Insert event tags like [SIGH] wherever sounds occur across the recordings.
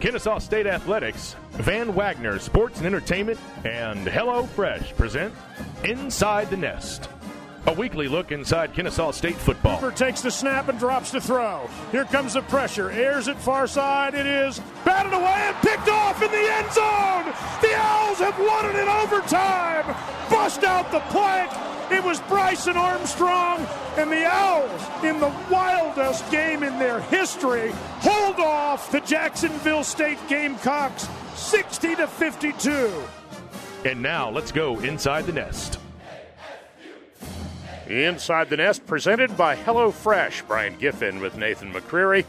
Kennesaw State Athletics, Van Wagner Sports and Entertainment, and Hello Fresh present Inside the Nest. A weekly look inside Kennesaw State football. Cooper takes the snap and drops the throw. Here comes the pressure. Airs it far side. It is batted away and picked off in the end zone. The Owls have won it in overtime. Bust out the plank. It was Bryson Armstrong and the Owls in the wildest game in their history hold off the Jacksonville State Gamecocks 60 to 52. And now let's go inside the nest. Inside the Nest, presented by HelloFresh. Brian Giffen with Nathan McCreary.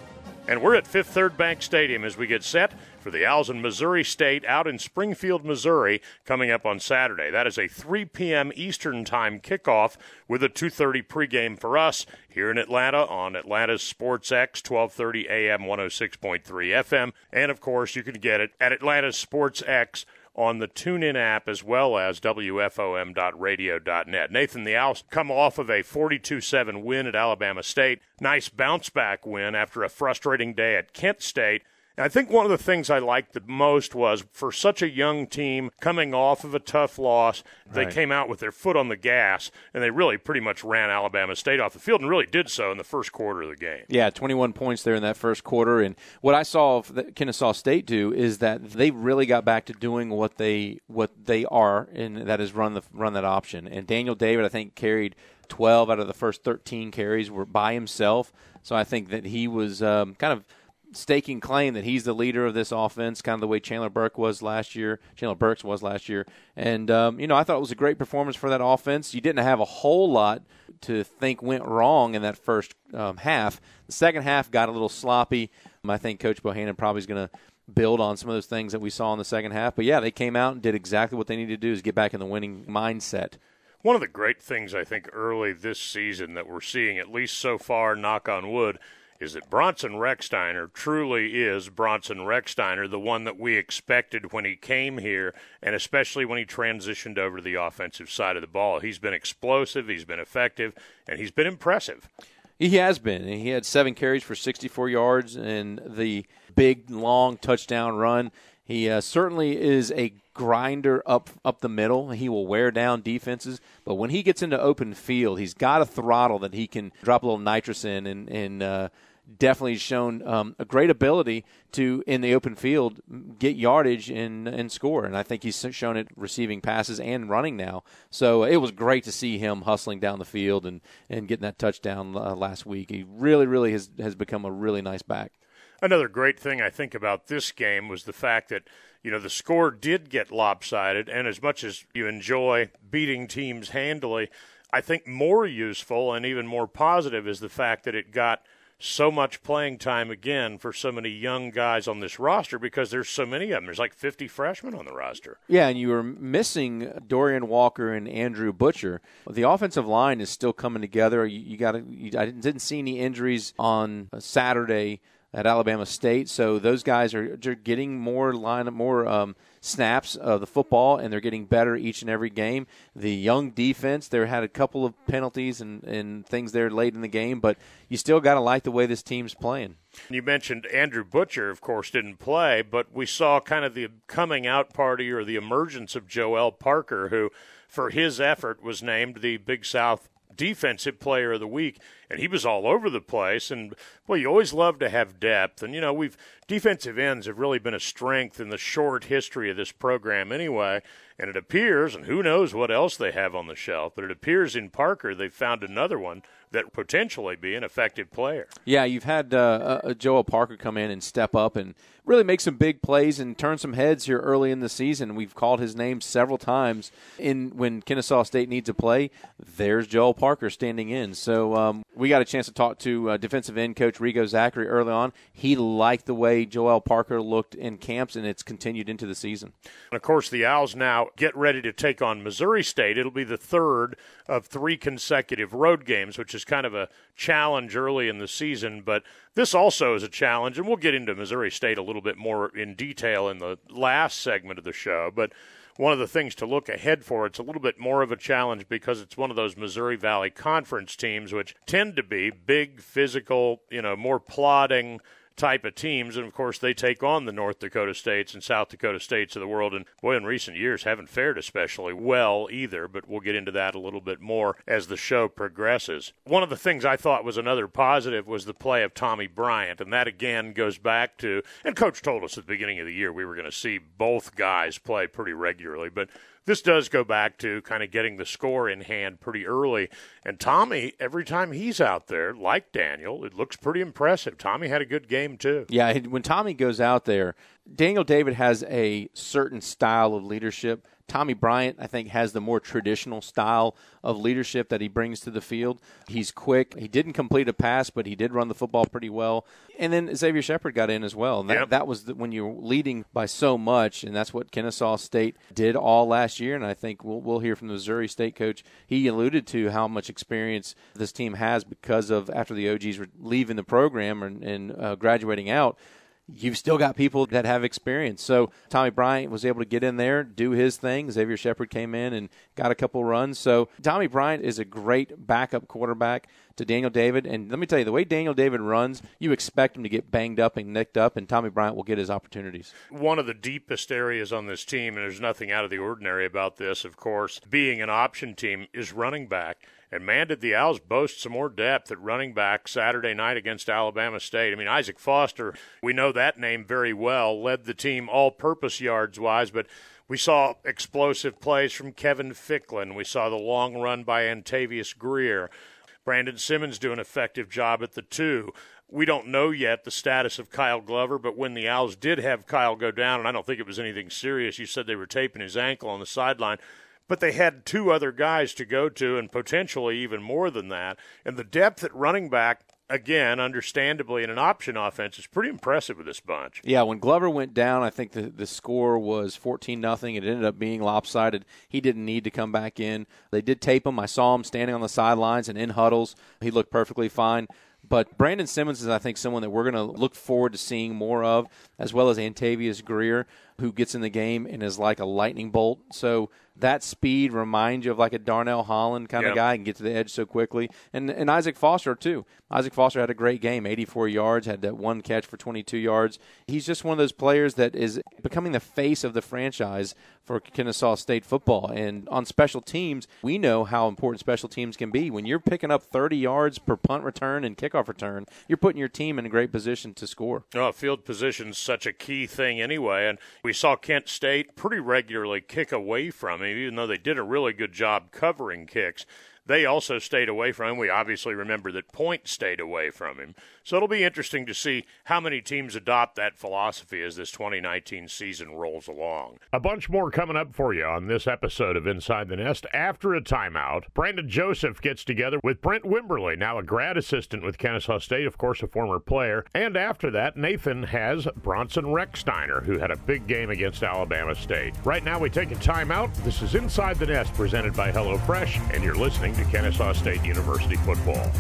And we're at Fifth Third Bank Stadium as we get set for the Owls in Missouri State out in Springfield, Missouri, coming up on Saturday. That is a 3 p.m. Eastern Time kickoff with a 2:30 pregame for us here in Atlanta on Atlanta's Sports X 12:30 a.m. 106.3 FM, and of course you can get it at Atlanta's Sports X on the TuneIn app as well as WFOM.radio.net. Nathan, the Owls come off of a 42 7 win at Alabama State. Nice bounce back win after a frustrating day at Kent State. I think one of the things I liked the most was for such a young team coming off of a tough loss, they Right. came out with their foot on the gas and they really pretty much ran Alabama State off the field and really did so in the first quarter of the game. Yeah, 21 points there in that first quarter. And what I saw of the Kennesaw State do is that they really got back to doing what they what they are, and that is run the run that option. And Daniel David, I think, carried 12 out of the first 13 carries were by himself. So I think that he was um, kind of staking claim that he's the leader of this offense, kind of the way Chandler Burke was last year. Chandler Burks was last year, and um, you know I thought it was a great performance for that offense. You didn't have a whole lot to think went wrong in that first um, half. The second half got a little sloppy. I think Coach Bohannon probably is going to build on some of those things that we saw in the second half. But yeah, they came out and did exactly what they needed to do is get back in the winning mindset. One of the great things I think early this season that we're seeing, at least so far, knock on wood, is that Bronson Rechsteiner truly is Bronson Rechsteiner, the one that we expected when he came here, and especially when he transitioned over to the offensive side of the ball. He's been explosive, he's been effective, and he's been impressive. He has been. He had seven carries for 64 yards and the big, long touchdown run. He uh, certainly is a grinder up up the middle. He will wear down defenses, but when he gets into open field, he's got a throttle that he can drop a little nitrous in, and and uh, definitely shown um, a great ability to in the open field get yardage and and score. And I think he's shown it receiving passes and running now. So it was great to see him hustling down the field and and getting that touchdown uh, last week. He really really has has become a really nice back. Another great thing I think about this game was the fact that, you know, the score did get lopsided, and as much as you enjoy beating teams handily, I think more useful and even more positive is the fact that it got so much playing time again for so many young guys on this roster because there's so many of them. There's like 50 freshmen on the roster. Yeah, and you were missing Dorian Walker and Andrew Butcher. The offensive line is still coming together. You, you got I didn't, didn't see any injuries on uh, Saturday at Alabama State, so those guys are, getting more line more um, snaps of the football, and they're getting better each and every game. The young defense, they had a couple of penalties and, and things there late in the game, but you still got to like the way this team's playing. You mentioned Andrew Butcher, of course, didn't play, but we saw kind of the coming out party or the emergence of Joel Parker, who, for his effort, was named the Big South Defensive Player of the Week, and he was all over the place. And well, you always love to have depth, and you know we've defensive ends have really been a strength in the short history of this program, anyway. And it appears, and who knows what else they have on the shelf, but it appears in Parker they've found another one that potentially be an effective player. Yeah, you've had uh, uh, Joel Parker come in and step up and really make some big plays and turn some heads here early in the season. We've called his name several times in when Kennesaw State needs a play. There's Joel Parker standing in. So um, we got a chance to talk to uh, defensive end coach Rigo Zachary early on. He liked the way Joel Parker looked in camps, and it's continued into the season. And of course, the Owls now get ready to take on Missouri State. It'll be the third of three consecutive road games, which is kind of a challenge early in the season. But this also is a challenge, and we'll get into Missouri State a little bit more in detail in the last segment of the show. But one of the things to look ahead for, it's a little bit more of a challenge because it's one of those Missouri Valley Conference teams, which tend to be big, physical, you know, more plodding type of teams. And of course, they take on the North Dakota states and South Dakota states of the world. And boy, in recent years, haven't fared especially well either. But we'll get into that a little bit more as the show progresses. One of the things I thought was another positive was the play of Tommy Bryant. And that again goes back to, and coach told us at the beginning of the year we were going to see both guys play pretty regularly. But this does go back to kind of getting the score in hand pretty early. And Tommy, every time he's out there, like Daniel, it looks pretty impressive. Tommy had a good game, too. Yeah, when Tommy goes out there, Daniel David has a certain style of leadership Tommy Bryant, I think, has the more traditional style of leadership that he brings to the field. He's quick. He didn't complete a pass, but he did run the football pretty well. And then Xavier Shepard got in as well. And that, yep. that was the, when you're leading by so much, and that's what Kennesaw State did all last year. And I think we'll, we'll hear from the Missouri State coach. He alluded to how much experience this team has because of after the OGs were leaving the program and, and uh, graduating out you've still got people that have experience. So Tommy Bryant was able to get in there, do his thing. Xavier Shepard came in and got a couple runs. So Tommy Bryant is a great backup quarterback to Daniel David. And let me tell you, the way Daniel David runs, you expect him to get banged up and nicked up, and Tommy Bryant will get his opportunities. One of the deepest areas on this team, and there's nothing out of the ordinary about this, of course, being an option team, is running back. And man, did the Owls boast some more depth at running back Saturday night against Alabama State. I mean, Isaac Foster, we know that name very well, led the team all purpose yards wise, but we saw explosive plays from Kevin Ficklin. We saw the long run by Antavius Greer. Brandon Simmons do an effective job at the two. We don't know yet the status of Kyle Glover, but when the Owls did have Kyle go down, and I don't think it was anything serious, you said they were taping his ankle on the sideline but they had two other guys to go to and potentially even more than that. And the depth at running back, again, understandably, in an option offense is pretty impressive with this bunch. Yeah, when Glover went down, I think the, the score was 14 nothing. It ended up being lopsided. He didn't need to come back in. They did tape him. I saw him standing on the sidelines and in huddles. He looked perfectly fine. But Brandon Simmons is, I think, someone that we're going to look forward to seeing more of, as well as Antavius Greer, who gets in the game and is like a lightning bolt. So that speed reminds you of like a Darnell Holland kind yep. of guy and get to the edge so quickly. And and Isaac Foster too. Isaac Foster had a great game, 84 yards, had that one catch for 22 yards. He's just one of those players that is becoming the face of the franchise for Kennesaw State football. And on special teams, we know how important special teams can be. When you're picking up 30 yards per punt return and kickoff return, you're putting your team in a great position to score. Oh, field position's such a key thing anyway. And we saw Kent State pretty regularly kick away from him, even though they did a really good job covering kicks they also stayed away from him. We obviously remember that Point stayed away from him. So it'll be interesting to see how many teams adopt that philosophy as this 2019 season rolls along. A bunch more coming up for you on this episode of Inside the Nest. After a timeout, Brandon Joseph gets together with Brent Wimberly, now a grad assistant with Kennesaw State, of course, a former player. And after that, Nathan has Bronson Rechsteiner, who had a big game against Alabama State. Right now, we take a timeout. This is Inside the Nest presented by HelloFresh, and you're listening to Kennesaw State University football.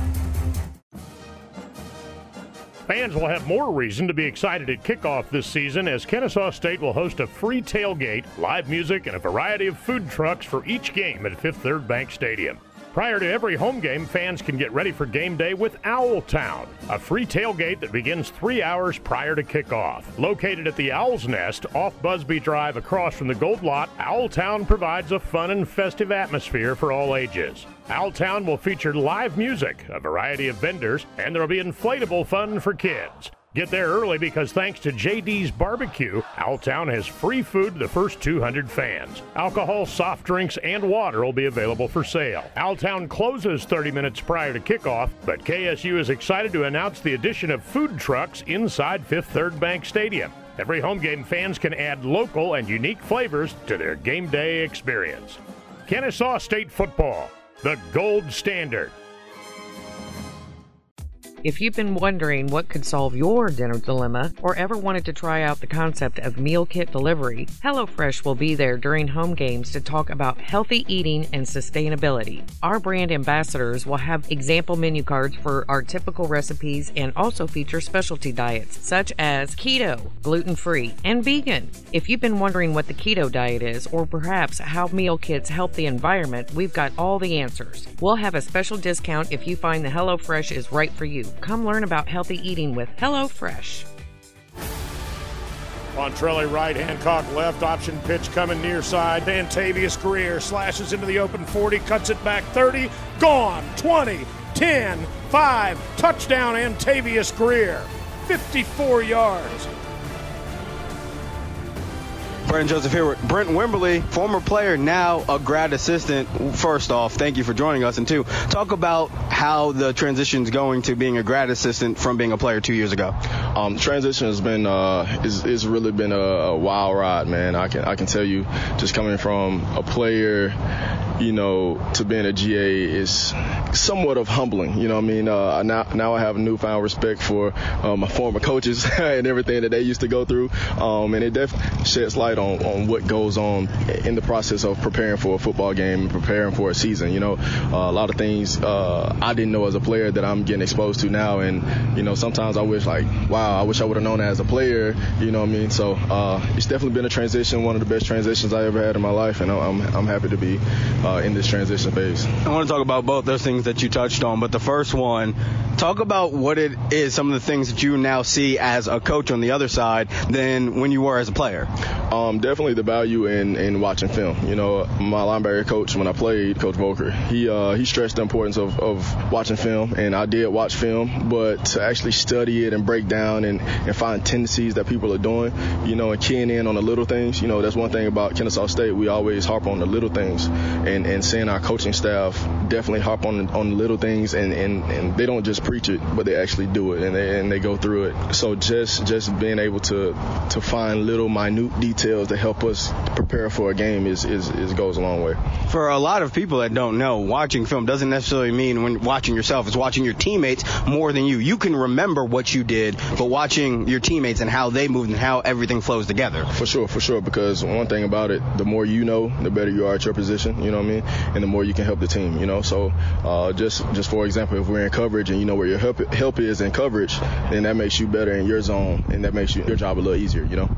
Fans will have more reason to be excited at kickoff this season as Kennesaw State will host a free tailgate, live music, and a variety of food trucks for each game at Fifth Third Bank Stadium. Prior to every home game, fans can get ready for game day with Owl Town, a free tailgate that begins three hours prior to kickoff. Located at the Owl's Nest off Busby Drive across from the Gold Lot, Owl Town provides a fun and festive atmosphere for all ages. Owltown will feature live music, a variety of vendors, and there will be inflatable fun for kids. Get there early because thanks to JD's Barbecue, Owltown has free food to the first 200 fans. Alcohol, soft drinks, and water will be available for sale. Owltown closes 30 minutes prior to kickoff, but KSU is excited to announce the addition of food trucks inside Fifth Third Bank Stadium. Every home game fans can add local and unique flavors to their game day experience. Kennesaw State Football the gold standard. If you've been wondering what could solve your dinner dilemma or ever wanted to try out the concept of meal kit delivery, HelloFresh will be there during home games to talk about healthy eating and sustainability. Our brand ambassadors will have example menu cards for our typical recipes and also feature specialty diets such as keto, gluten free, and vegan. If you've been wondering what the keto diet is or perhaps how meal kits help the environment, we've got all the answers. We'll have a special discount if you find the HelloFresh is right for you. Come learn about healthy eating with HelloFresh. Montrelli right, Hancock left, option pitch coming near side. Antavius Greer slashes into the open 40, cuts it back 30, gone 20, 10, 5, touchdown Antavius Greer, 54 yards. Brent Joseph here Brent Wimberly, former player, now a grad assistant. First off, thank you for joining us. And two, talk about how the transition's going to being a grad assistant from being a player two years ago. Um, transition has been uh, it's really been a, a wild ride, man. I can I can tell you, just coming from a player you know, to being a GA is somewhat of humbling. You know I mean? Uh, now, now I have a newfound respect for uh, my former coaches [LAUGHS] and everything that they used to go through. Um, and it definitely sheds light on, on what goes on in the process of preparing for a football game and preparing for a season. You know, uh, a lot of things uh, I didn't know as a player that I'm getting exposed to now. And, you know, sometimes I wish, like, wow, I wish I would have known that as a player. You know what I mean? So uh, it's definitely been a transition, one of the best transitions I ever had in my life. And I'm, I'm happy to be uh, in this transition phase. I want to talk about both those things that you touched on, but the first one, talk about what it is, some of the things that you now see as a coach on the other side than when you were as a player. Um, definitely the value in, in watching film. You know, my linebacker coach when I played, Coach Volker, he uh, he stressed the importance of, of watching film, and I did watch film, but to actually study it and break down and, and find tendencies that people are doing, you know, and keying in on the little things. You know, that's one thing about Kennesaw State. We always harp on the little things, and, and seeing our coaching staff definitely harp on on little things, and, and, and they don't just preach it, but they actually do it, and they and they go through it. So just just being able to to find little minute details to help us prepare for a game is, is, is goes a long way. For a lot of people that don't know, watching film doesn't necessarily mean when watching yourself. It's watching your teammates more than you. You can remember what you did, but watching your teammates and how they moved and how everything flows together. For sure, for sure. Because one thing about it, the more you know, the better you are at your position. You know what I mean? And the more you can help the team. You know, so uh, just just for example, if we're in coverage and you know where your help help is in coverage, then that makes you better in your zone, and that makes you, your job a little easier. You know.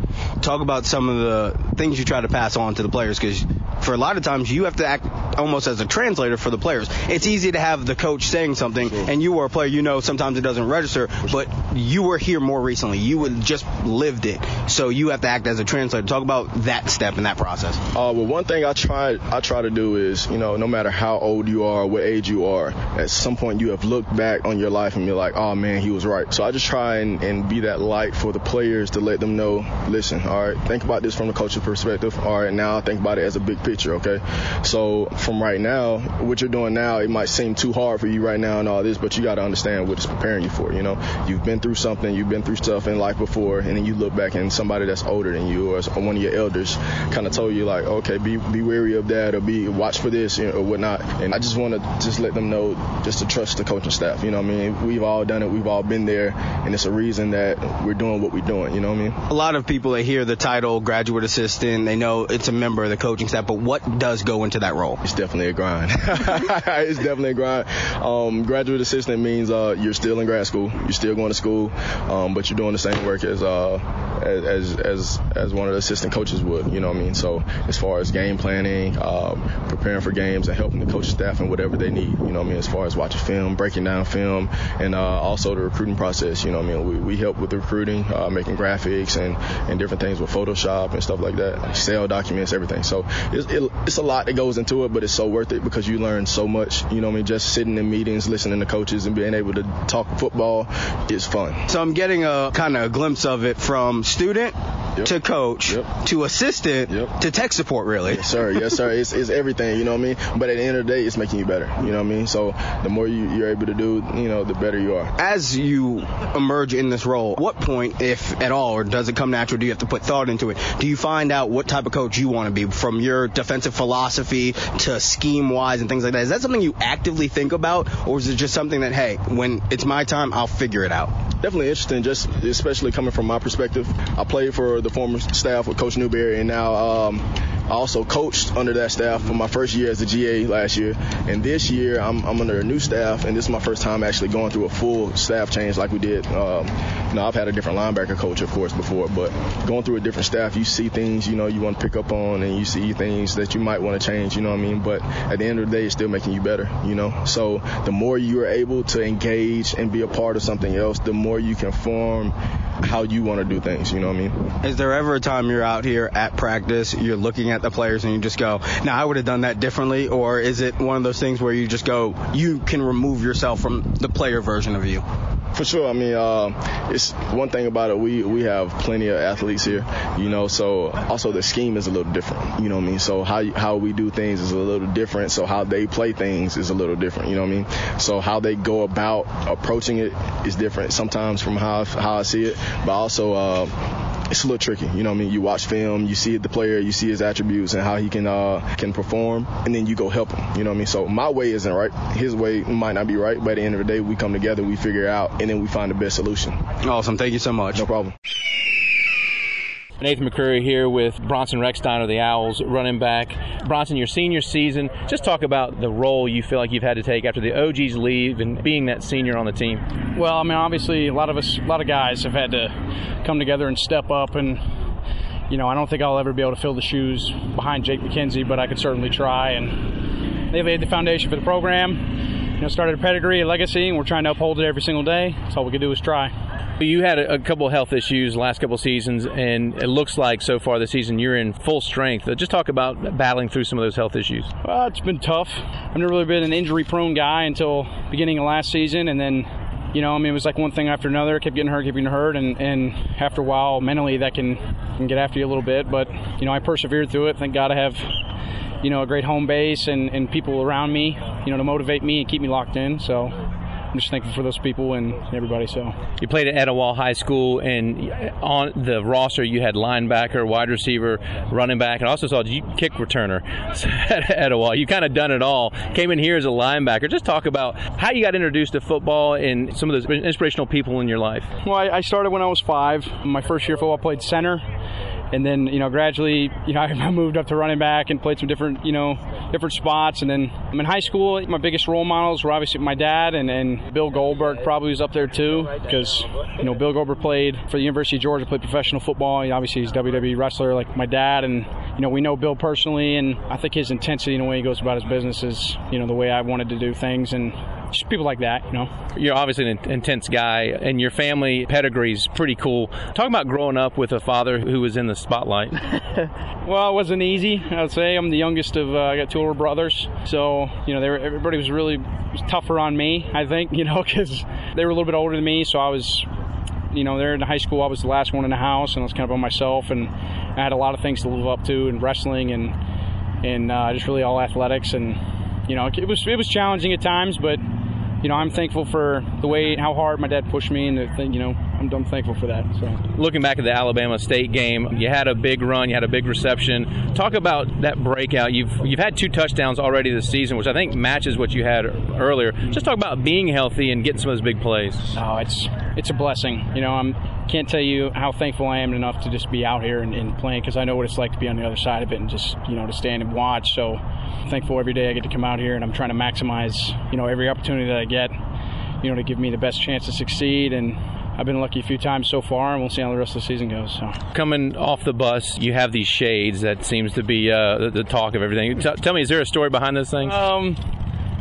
Talk about some of the things you try to pass on to the players because for a lot of times you have to act almost as a translator for the players. It's easy to have the coach saying something sure. and you were a player, you know sometimes it doesn't register, but you were here more recently. You would just lived it. So you have to act as a translator. Talk about that step in that process. Uh, well, one thing I try I try to do is, you know, no matter how old you are, what age you are, at some point you have looked back on your life and you're like, oh man, he was right. So I just try and, and be that light for the players to let them know, listen, all right, think about this from the coach's perspective. All right, now think about it as a big picture, okay? So from right now, what you're doing now, it might seem too hard for you right now and all this, but you got to understand what it's preparing you for. You know, you've been through something, you've been through stuff in life before, and then you look back and somebody that's older than you or one of your elders kind of told you like, okay, be be wary of that or be watch for this you know, or whatnot. And I just want to just let them know just to trust the coaching staff. You know what I mean? We've all done it, we've all been there, and it's a reason that we're doing what we're doing. You know what I mean? A lot of people that hear the title graduate assistant, they know it's a member of the coaching staff, but what does go into that role? It's definitely a grind. [LAUGHS] it's definitely a grind. Um, graduate assistant means uh, you're still in grad school, you're still going to school, um, but you're doing the same work as uh, as as as one of the assistant coaches would. You know what I mean? So as far as game planning, um, preparing for games, and helping the coaching staff and whatever they need. You know I mean? As far as watching film, breaking down film, and uh, also the recruiting process. You know what I mean? We, we help with the recruiting, uh, making graphics and and different things with Photoshop and stuff like that, Excel documents, everything. So it's, it, it's a lot that goes into it, but it's so worth it because you learn so much. You know what I mean? Just sitting in meetings, listening to coaches, and being able to talk football is fun. So I'm getting a kind of a glimpse of it from student Yep. to coach yep. to assistant yep. to tech support really. Yes sir. Yes sir. It's, it's everything you know what i mean? But at the end of the day it's making you better you know what i mean? So the more you, you're able to do you know the better you are. As you emerge in this role what point if at all or does it come natural? Do you have to put thought into it? Do you find out what type of coach you want to be from your defensive philosophy to scheme wise and things like that? Is that something you actively think about or is it just something that hey when it's my time i'll figure it out? Definitely interesting just especially coming from my perspective. I played for the former staff with Coach Newberry, and now um, I also coached under that staff for my first year as a GA last year, and this year I'm, I'm under a new staff, and this is my first time actually going through a full staff change like we did. Um, know, I've had a different linebacker coach, of course, before, but going through a different staff, you see things you know you want to pick up on, and you see things that you might want to change. You know what I mean? But at the end of the day, it's still making you better. You know, so the more you are able to engage and be a part of something else, the more you can form how you want to do things. You know what I mean? Is there ever a time you're out here at practice, you're looking at the players, and you just go, "Now I would have done that differently," or is it one of those things where you just go, you can remove yourself from the player version of you? For sure. I mean, uh, it's one thing about it. We we have plenty of athletes here, you know. So also the scheme is a little different. You know what I mean? So how how we do things is a little different. So how they play things is a little different. You know what I mean? So how they go about approaching it is different sometimes from how how I see it. But also. Uh, it's a little tricky. You know what I mean? You watch film, you see the player, you see his attributes and how he can uh, can perform, and then you go help him. You know what I mean? So my way isn't right. His way might not be right, but at the end of the day, we come together, we figure it out, and then we find the best solution. Awesome. Thank you so much. No problem. Nathan McCreary here with Bronson Rechsteiner, the Owls running back. Bronson, your senior season, just talk about the role you feel like you've had to take after the OGs leave and being that senior on the team. Well, I mean, obviously, a lot of us, a lot of guys have had to come together and step up and you know, I don't think I'll ever be able to fill the shoes behind Jake McKenzie, but I could certainly try. And they've laid the foundation for the program. You know, started a pedigree, a legacy, and we're trying to uphold it every single day. That's all we can do is try. You had a, couple of health issues last couple seasons, and it looks like so far this season you're in full strength. Uh, just talk about battling through some of those health issues. Well, it's been tough. I've never really been an injury-prone guy until beginning of last season, and then you know, I mean, it was like one thing after another. I kept getting hurt, kept getting hurt, and, and after a while, mentally, that can, can get after you a little bit. But you know, I persevered through it. Thank God I have, you know, a great home base and, and people around me, you know, to motivate me and keep me locked in. So I'm just thankful for those people and everybody. So you played at Etowah High School, and on the roster you had linebacker, wide receiver, running back, and also saw you kick returner [LAUGHS] at Etowah. You kind of done it all. Came in here as a linebacker. Just talk about how you got introduced to football and some of those inspirational people in your life. Well, I started when I was five. My first year of football, I played center and then you know gradually you know [LAUGHS] I moved up to running back and played some different you know different spots. And then I'm in high school my biggest role models were obviously my dad and, and Bill Goldberg probably was up there too because you know Bill Goldberg played for the University of Georgia played professional football. And obviously he's WWE wrestler like my dad. And you know we know Bill personally and I think his intensity and the way he goes about his business is you know the way I wanted to do things. And just people like that, you know. You're obviously an intense guy, and your family pedigree is pretty cool. Talk about growing up with a father who was in the spotlight. [LAUGHS] well, it wasn't easy. I would say I'm the youngest of. Uh, I got two older brothers, so you know, they were, everybody was really was tougher on me. I think [LAUGHS] you know because they were a little bit older than me, so I was. You know, they're in high school. I was the last one in the house, and I was kind of by myself, and I had a lot of things to live up to, and wrestling, and and uh, just really all athletics, and you know, it was it was challenging at times, but you know, I'm thankful for the way how hard my dad pushed me, and the thing, you know, I'm, I'm thankful for that. So, looking back at the Alabama State game, you had a big run, you had a big reception. Talk about that breakout. You've you've had two touchdowns already this season, which I think matches what you had earlier. Just talk about being healthy and getting some of those big plays. Oh, it's it's a blessing. You know, I'm can't tell you how thankful I am enough to just be out here and, and playing because I know what it's like to be on the other side of it and just you know to stand and watch. So thankful every day I get to come out here and I'm trying to maximize you know every opportunity that I get you know to give me the best chance to succeed and I've been lucky a few times so far, and we'll see how the rest of the season goes. So. Coming off the bus, you have these shades that seems to be uh, the, the, talk of everything. T- tell me, is there a story behind those things? Um,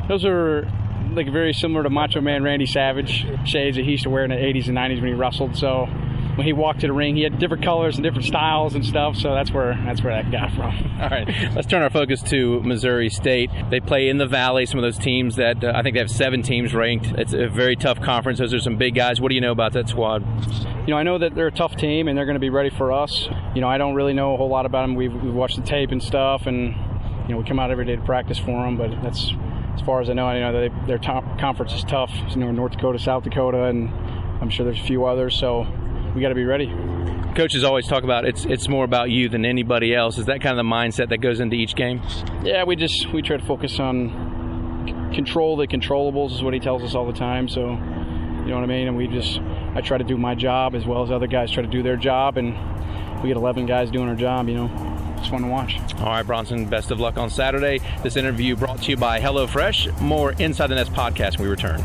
those are like very similar to Macho Man Randy Savage shades that he used to wear in the 80s and 90s when he wrestled. So when he walked to the ring, he had different colors and different styles and stuff. So that's where that's where that got from. [LAUGHS] All right, let's turn our focus to Missouri State. They play in the Valley. Some of those teams that uh, I think they have seven teams ranked. It's a very tough conference. Those are some big guys. What do you know about that squad? You know, I know that they're a tough team and they're going to be ready for us. You know, I don't really know a whole lot about them. We've, we've watched the tape and stuff, and you know, we come out every day to practice for them. But that's as far as I know. I know that their top conference is tough. You know, North Dakota, South Dakota, and I'm sure there's a few others. So we got to be ready. Coaches always talk about it's it's more about you than anybody else. Is that kind of the mindset that goes into each game? Yeah, we just we try to focus on control the controllables is what he tells us all the time. So you know what I mean. And we just I try to do my job as well as other guys try to do their job, and we get 11 guys doing our job. You know. it's fun to watch. All right, Bronson, best of luck on Saturday. This interview brought to you by HelloFresh. More Inside the Nest podcast when we return.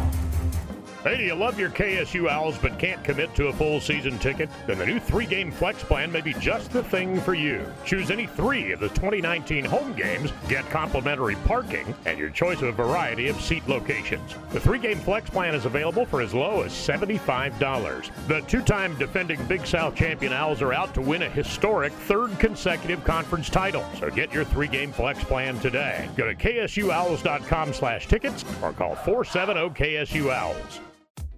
Hey, do you love your KSU Owls but can't commit to a full season ticket? Then the new three game flex plan may be just the thing for you. Choose any three of the 2019 home games, get complimentary parking, and your choice of a variety of seat locations. The three game flex plan is available for as low as $75. The two time defending Big South champion Owls are out to win a historic third consecutive conference title. So get your three game flex plan today. Go to ksuowls.com slash tickets or call 470 KSU Owls.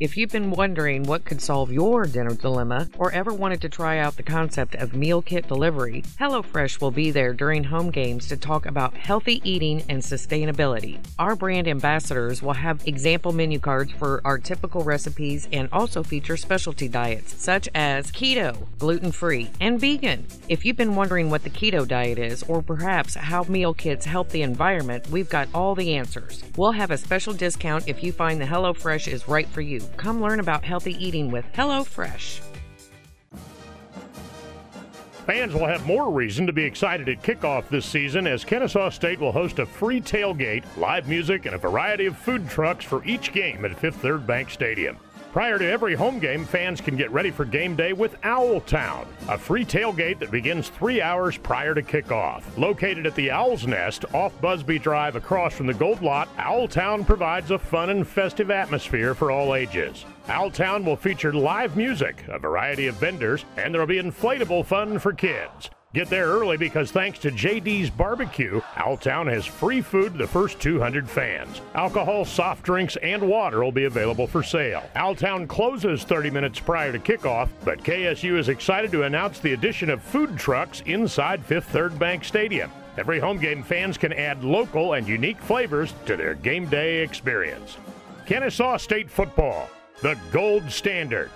If you've been wondering what could solve your dinner dilemma or ever wanted to try out the concept of meal kit delivery, HelloFresh will be there during home games to talk about healthy eating and sustainability. Our brand ambassadors will have example menu cards for our typical recipes and also feature specialty diets such as keto, gluten free, and vegan. If you've been wondering what the keto diet is or perhaps how meal kits help the environment, we've got all the answers. We'll have a special discount if you find the HelloFresh is right for you. Come learn about healthy eating with HelloFresh. Fans will have more reason to be excited at kickoff this season as Kennesaw State will host a free tailgate, live music, and a variety of food trucks for each game at Fifth Third Bank Stadium. Prior to every home game, fans can get ready for game day with Owl Town, a free tailgate that begins three hours prior to kickoff. Located at the Owl's Nest off Busby Drive across from the Gold Lot, Owl Town provides a fun and festive atmosphere for all ages. Owl Town will feature live music, a variety of vendors, and there will be inflatable fun for kids. Get there early because thanks to JD's Barbecue, Owltown has free food to the first 200 fans. Alcohol, soft drinks, and water will be available for sale. Owltown closes 30 minutes prior to kickoff, but KSU is excited to announce the addition of food trucks inside Fifth Third Bank Stadium. Every home game fans can add local and unique flavors to their game day experience. Kennesaw State football, the gold standard.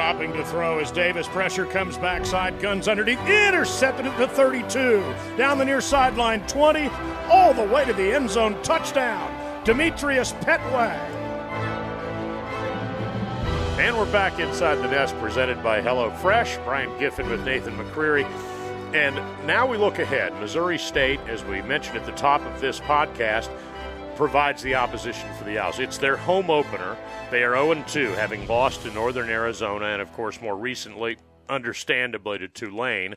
Dropping to throw as Davis pressure comes backside, guns underneath, intercepted at the 32, down the near sideline 20, all the way to the end zone, touchdown. Demetrius Petway. And we're back inside the nest, presented by HelloFresh. Brian Giffen with Nathan McCreary. And now we look ahead. Missouri State, as we mentioned at the top of this podcast, provides the opposition for the Owls. It's their home opener. They are 0 2, having lost to Northern Arizona and, of course, more recently, understandably, to Tulane.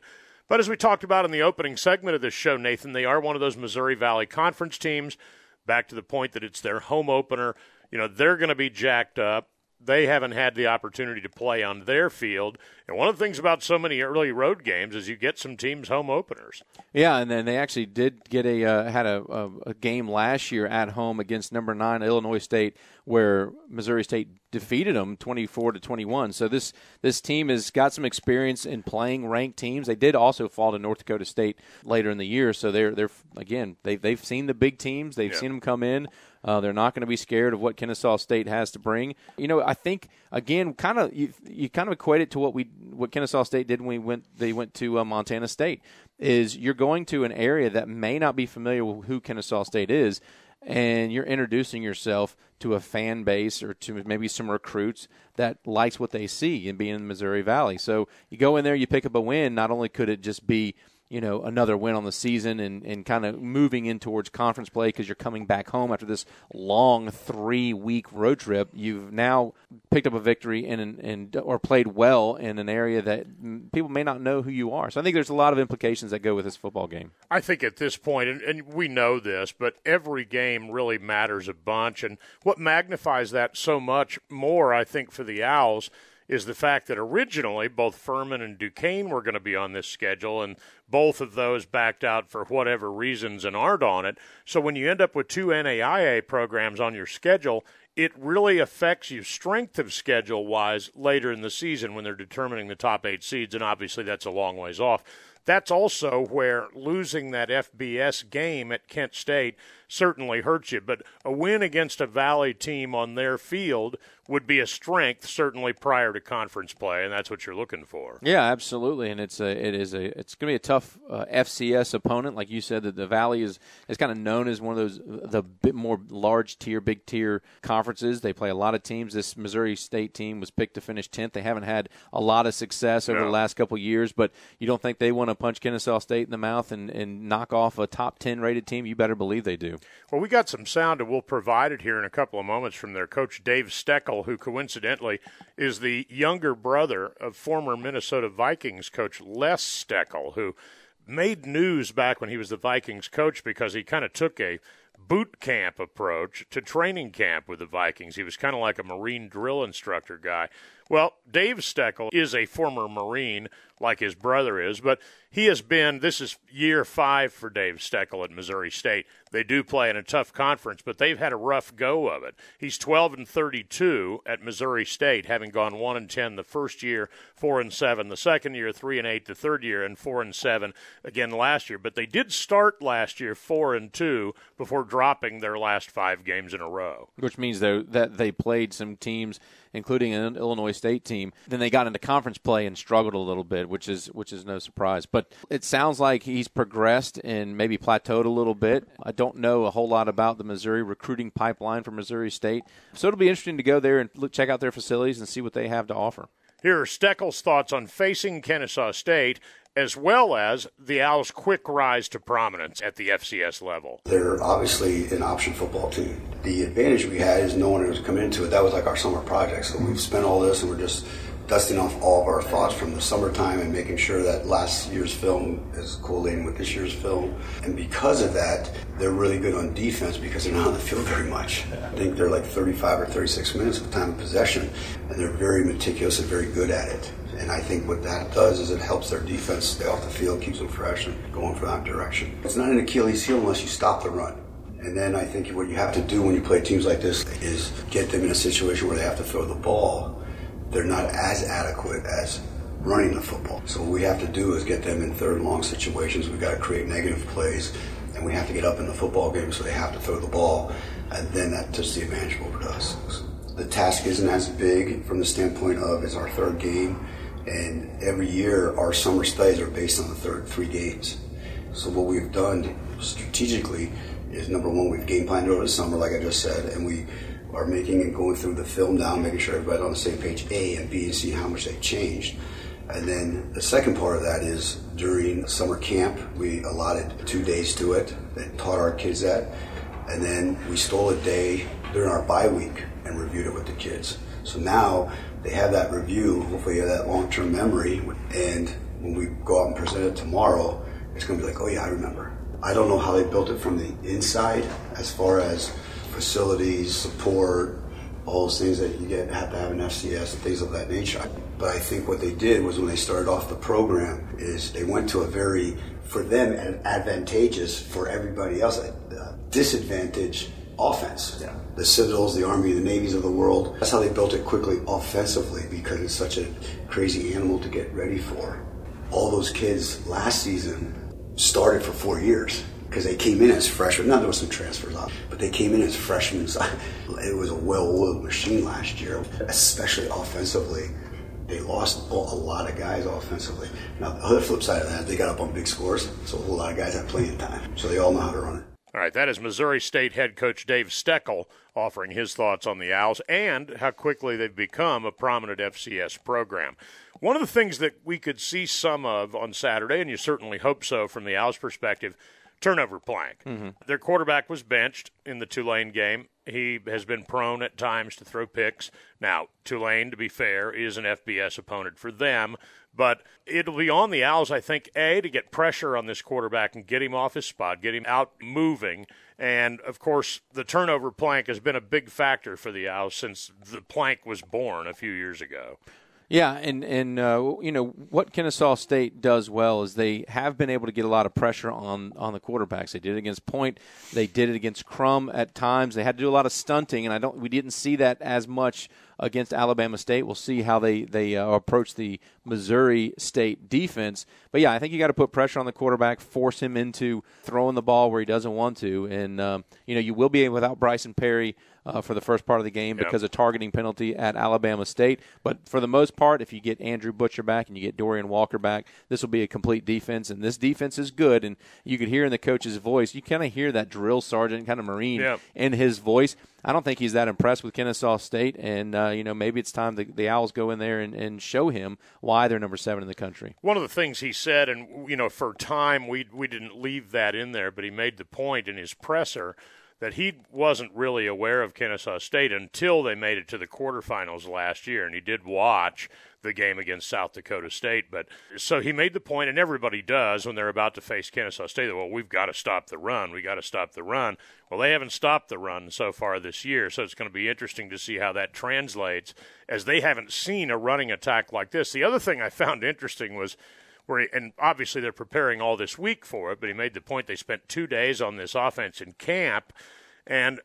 But as we talked about in the opening segment of this show, Nathan, they are one of those Missouri Valley Conference teams. Back to the point that it's their home opener. You know, they're going to be jacked up they haven't had the opportunity to play on their field. And one of the things about so many early road games is you get some teams home openers. Yeah, and then they actually did get a uh, had a, a, a, game last year at home against number nine Illinois State, where Missouri State defeated them twenty four to twenty one. So this this team has got some experience in playing ranked teams. They did also fall to North Dakota State later in the year, so they're they're again they they've seen the big teams. They've yeah. seen them come in. Uh, they're not going to be scared of what Kennesaw State has to bring. You know, I think again, kind of you, you kind of equate it to what we what Kennesaw State did when we went they went to uh, Montana State. Is you're going to an area that may not be familiar with who Kennesaw State is, and you're introducing yourself to a fan base or to maybe some recruits that likes what they see and being in the Missouri Valley. So you go in there, you pick up a win. Not only could it just be you know another win on the season and, and kind of moving in towards conference play because you're coming back home after this long three week road trip. You've now picked up a victory in an, and or played well in an area that people may not know who you are. So I think there's a lot of implications that go with this football game. I think at this point, and, and we know this, but every game really matters a bunch, and what magnifies that so much more, I think, for the Owls is the fact that originally both Furman and Duquesne were going to be on this schedule, and both of those backed out for whatever reasons and aren't on it. So when you end up with two NAIA programs on your schedule, it really affects you strength of schedule wise later in the season when they're determining the top eight seeds, and obviously that's a long ways off. That's also where losing that FBS game at Kent State certainly hurts you. But a win against a Valley team on their field would be a strength certainly prior to conference play, and that's what you're looking for. Yeah, absolutely, and it's a it is a it's going to be a tough uh, FCS opponent, like you said. That the Valley is is kind of known as one of those the bit more large tier, big tier conferences. They play a lot of teams. This Missouri State team was picked to finish tenth. They haven't had a lot of success over no. the last couple years, but you don't think they want to punch Kennesaw State in the mouth and, and knock off a top ten rated team? You better believe they do. Well, we got some sound, and we'll provide it here in a couple of moments from their coach Dave Steckel, who coincidentally is the younger brother of former Minnesota Vikings coach Les Steckel, who made news back when he was the Vikings coach because he kind of took a boot camp approach to training camp with the Vikings. He was kind of like a Marine drill instructor guy. Well, Dave Steckel is a former Marine, like his brother is, but he has been, this is year five for Dave Steckel at Missouri State. They do play in a tough conference, but they've had a rough go of it. He's 12 and 32 at Missouri State, having gone 1 and 10 the first year, 4 and 7 the second year, 3 and 8 the third year, and 4 and 7 again last year. But they did start last year 4 and 2 before dropping their last five games in a row. Which means though, that they played some teams including an Illinois State team. Then they got into conference play and struggled a little bit, which is which is no surprise. But it sounds like he's progressed and maybe plateaued a little bit. I don't know a whole lot about the Missouri recruiting pipeline for Missouri State, so it'll be interesting to go there and look, check out their facilities and see what they have to offer. Here are Steckel's thoughts on facing Kennesaw State as well as the Owls' quick rise to prominence at the FCS level. They're obviously an option football team. The advantage we had is no one was coming into it. That was like our summer project. So we've spent all this and we're just dusting off all of our thoughts from the summertime and making sure that last year's film is collating with this year's film. And because of that, they're really good on defense because they're not on the field very much. I think they're like 35 or 36 minutes of time of possession, and they're very meticulous and very good at it. And I think what that does is it helps their defense stay off the field, keeps them fresh and going for that direction. It's not an Achilles heel unless you stop the run. And then I think what you have to do when you play teams like this is get them in a situation where they have to throw the ball. They're not as adequate as running the football. So what we have to do is get them in third and long situations. We've got to create negative plays, and we have to get up in the football game so they have to throw the ball, and then that just the advantage over to us. The task isn't as big from the standpoint of it's our third game and every year, our summer studies are based on the third three games. So what we've done strategically is number one, we've game planned over the summer, like I just said, and we are making and going through the film now, making sure everybody's on the same page A and B and see how much they've changed. And then the second part of that is during summer camp, we allotted two days to it and taught our kids that. And then we stole a day during our bye week and reviewed it with the kids. So now they have that review, hopefully that long-term memory, and when we go out and present it tomorrow, it's going to be like, oh yeah, I remember. I don't know how they built it from the inside, as far as facilities, support, all those things that you get have to have an FCS and things of that nature. But I think what they did was when they started off the program is they went to a very, for them, advantageous for everybody else, a disadvantage offense. Yeah. The Citadels, the Army, the Navies of the world. That's how they built it quickly offensively because it's such a crazy animal to get ready for. All those kids last season started for four years because they came in as freshmen. Now there was some transfers off, but they came in as freshmen. [LAUGHS] It was a well-oiled machine last year, especially offensively. They lost a lot of guys offensively. Now the other flip side of that, they got up on big scores, so a whole lot of guys had playing time. So they all know how to run it. All right, that is Missouri State head coach Dave Steckel offering his thoughts on the Owls and how quickly they've become a prominent FCS program. One of the things that we could see some of on Saturday, and you certainly hope so from the Owls' perspective, turnover plank. Mm-hmm. Their quarterback was benched in the Tulane game. He has been prone at times to throw picks. Now, Tulane, to be fair, is an FBS opponent for them, but it'll be on the Owls, I think, A, to get pressure on this quarterback and get him off his spot, get him out moving. And, of course, the turnover plank has been a big factor for the Owls since the plank was born a few years ago. Yeah, and and uh, you know what Kennesaw State does well is they have been able to get a lot of pressure on on the quarterbacks. They did it against Point, they did it against Crum at times. They had to do a lot of stunting, and I don't we didn't see that as much against Alabama State. We'll see how they they uh, approach the Missouri State defense. But yeah, I think you got to put pressure on the quarterback, force him into throwing the ball where he doesn't want to, and um, you know you will be without Bryson Perry uh, for the first part of the game Yep. because of targeting penalty at Alabama State. But for the most part, if you get Andrew Butcher back and you get Dorian Walker back, this will be a complete defense. And this defense is good. And you could hear in the coach's voice, you kind of hear that drill sergeant kind of Marine Yep. in his voice. I don't think he's that impressed with Kennesaw State. And, uh, you know, maybe it's time the, the Owls go in there and, and show him why they're number seven in the country. One of the things he said, and you know, for time we we didn't leave that in there, but he made the point in his presser that he wasn't really aware of Kennesaw State until they made it to the quarterfinals last year, and he did watch the game against South Dakota State. But so he made the point, and everybody does when they're about to face Kennesaw State. that, Well, we've got to stop the run. We got to stop the run. Well, they haven't stopped the run so far this year, so it's going to be interesting to see how that translates, as they haven't seen a running attack like this. The other thing I found interesting was where he, and obviously they're preparing all this week for it, but he made the point they spent two days on this offense in camp, and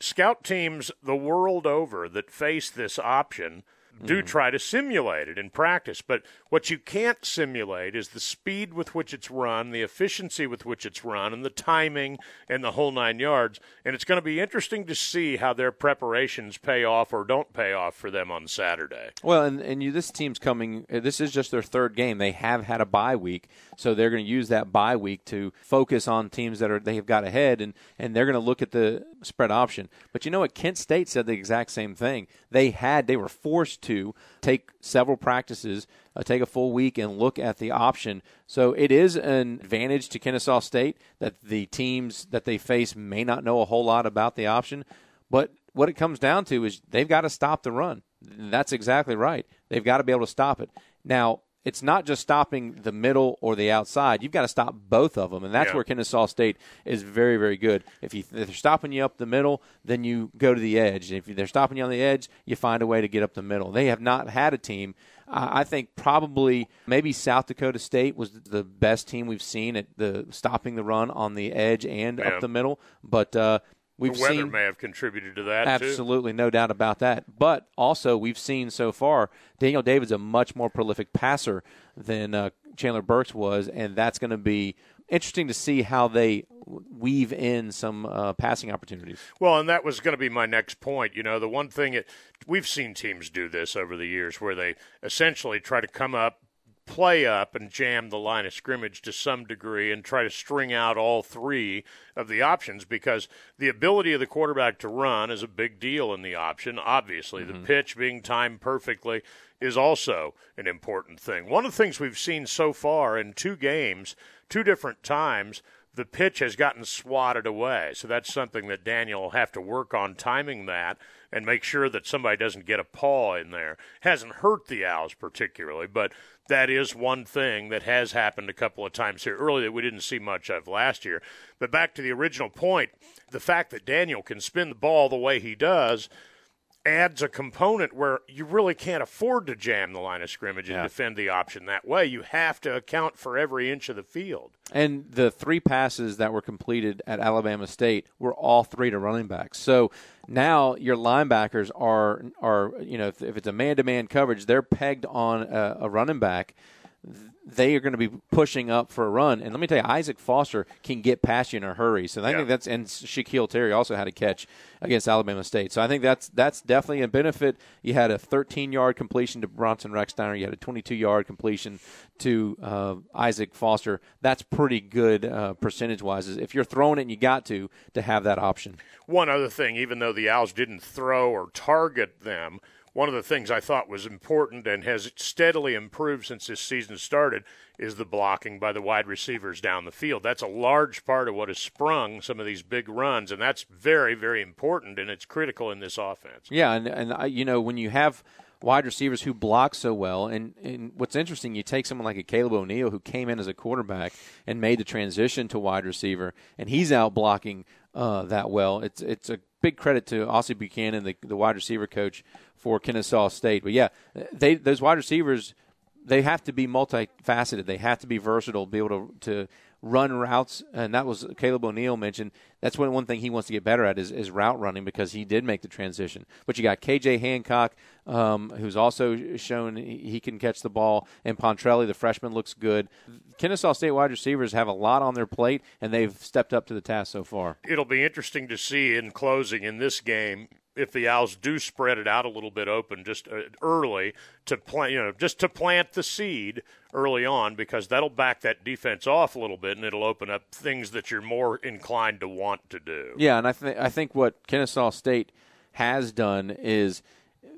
scout teams the world over that face this option do try to simulate it in practice. But what you can't simulate is the speed with which it's run, the efficiency with which it's run, and the timing and the whole nine yards. And it's going to be interesting to see how their preparations pay off or don't pay off for them on Saturday. Well, and, and you, this team's coming. uh, This is just their third game. They have had a bye week, so they're going to use that bye week to focus on teams that are they have got ahead, and and they're going to look at the spread option. But you know what? Kent State said the exact same thing. They had they were forced to take several practices, uh, take a full week, and look at the option. So it is an advantage to Kennesaw State that the teams that they face may not know a whole lot about the option, but what it comes down to is they've got to stop the run. That's exactly right. They've got to be able to stop it. Now, it's not just stopping the middle or the outside. You've got to stop both of them, and that's Yeah. where Kennesaw State is very, very good. If, you, if they're stopping you up the middle, then you go to the edge. If they're stopping you on the edge, you find a way to get up the middle. They have not had a team. I I think probably maybe South Dakota State was the best team we've seen at the stopping the run on the edge and up the middle. But uh, we've the weather seen may have contributed to that too. Absolutely, no doubt about that. But also, we've seen so far Daniel David's a much more prolific passer than uh, Chandler Burks was, and that's going to be interesting to see how they weave in some uh, passing opportunities. Well, and that was going to be my next point. You know, the one thing it, we've seen teams do this over the years where they essentially try to come up, play up, and jam the line of scrimmage to some degree and try to string out all three of the options because the ability of the quarterback to run is a big deal in the option. Obviously, the mm-hmm. pitch being timed perfectly is also an important thing. One of the things we've seen so far in two games, two different times, the pitch has gotten swatted away. So that's something that Daniel will have to work on timing that and make sure that somebody doesn't get a paw in there. Hasn't hurt the Owls particularly, but that is one thing that has happened a couple of times here early that we didn't see much of last year. But back to the original point, the fact that Daniel can spin the ball the way he does adds a component where you really can't afford to jam the line of scrimmage and Yeah. defend the option that way. You have to account for every inch of the field. And the three passes that were completed at Alabama State were all three to running backs. So now your linebackers are are you know if, if it's a man to man coverage, they're pegged on a, a running back. They are going to be pushing up for a run, and let me tell you, Isaac Foster can get past you in a hurry. So I Yeah. think that's and Shaquille Terry also had a catch against Alabama State. So I think that's that's definitely a benefit. You had a 13 yard completion to Bronson Rechsteiner. You had a 22 yard completion to uh, Isaac Foster. That's pretty good uh, percentage wise. If you're throwing it, and you got to to have that option. One other thing, even though the Owls didn't throw or target them, one of the things I thought was important and has steadily improved since this season started is the blocking by the wide receivers down the field. That's a large part of what has sprung some of these big runs, and that's very, very important, and it's critical in this offense. Yeah, and and you know when you have wide receivers who block so well, and, and what's interesting, you take someone like a Caleb O'Neal who came in as a quarterback and made the transition to wide receiver, and he's out blocking uh, that well. It's it's a big credit to Aussie Buchanan, the, the wide receiver coach for Kennesaw State. But yeah, they those wide receivers they have to be multifaceted. They have to be versatile, be able to, to run routes. And that was Caleb O'Neill mentioned. That's one, one thing he wants to get better at is, is route running because he did make the transition. But you got KJ Hancock, um, who's also shown he can catch the ball, and Pontrelli, the freshman, looks good. Kennesaw State wide receivers have a lot on their plate, and they've stepped up to the task so far. It'll be interesting to see in closing in this game if the Owls do spread it out a little bit open just uh, early to plant, you know, just to plant the seed early on because that'll back that defense off a little bit and it'll open up things that you're more inclined to want to do. Yeah, and I think I think what Kennesaw State has done is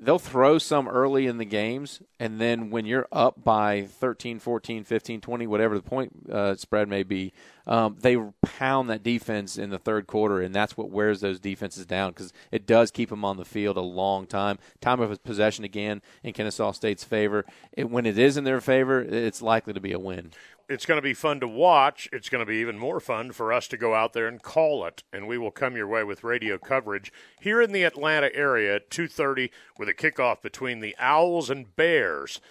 they'll throw some early in the games and then when you're up by 13 14 15 20 whatever the point uh, spread may be um, they pound that defense in the third quarter and that's what wears those defenses down because it does keep them on the field a long time. Time of possession again in kennesaw state's favor. It, when it is in their favor it's likely to be a win it's going to be fun to watch. It's going to be even more fun for us to go out there and call it, and we will come your way with radio coverage here in the Atlanta area at 2:30 with a kickoff between the Owls and Bears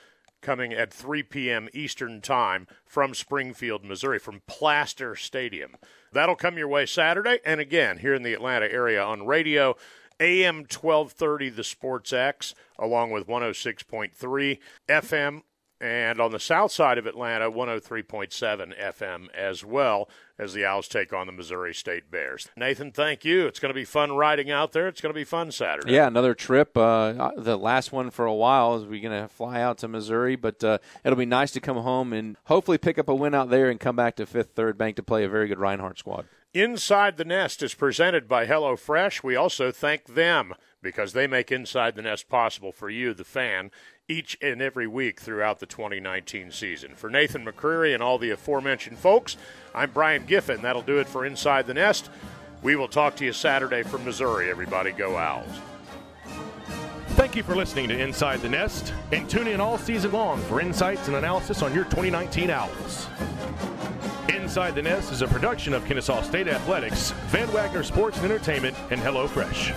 coming at 3 p.m. Eastern Time from Springfield, Missouri, from Plaster Stadium. That'll come your way Saturday, and again here in the Atlanta area on radio. AM 1230, the Sports X, along with 106.3 FM and on the south side of Atlanta, 103.7 FM as well as the Owls take on the Missouri State Bears. Nathan, thank you. It's going to be fun riding out there. It's going to be fun Saturday. Yeah, another trip. Uh, the last one for a while is we're going to fly out to Missouri, but uh, it'll be nice to come home and hopefully pick up a win out there and come back to Fifth Third Bank to play a very good Reinhardt squad. Inside the Nest is presented by HelloFresh. We also thank them because they make Inside the Nest possible for you, the fan each and every week throughout the 2019 season. For Nathan McCreary and all the aforementioned folks, I'm Brian Giffen. That'll do it for Inside the Nest. We will talk to you Saturday from Missouri. Everybody go Owls. Thank you for listening to Inside the Nest and tune in all season long for insights and analysis on your 2019 Owls. Inside the Nest is a production of Kennesaw State Athletics, Van Wagner Sports and Entertainment, and HelloFresh.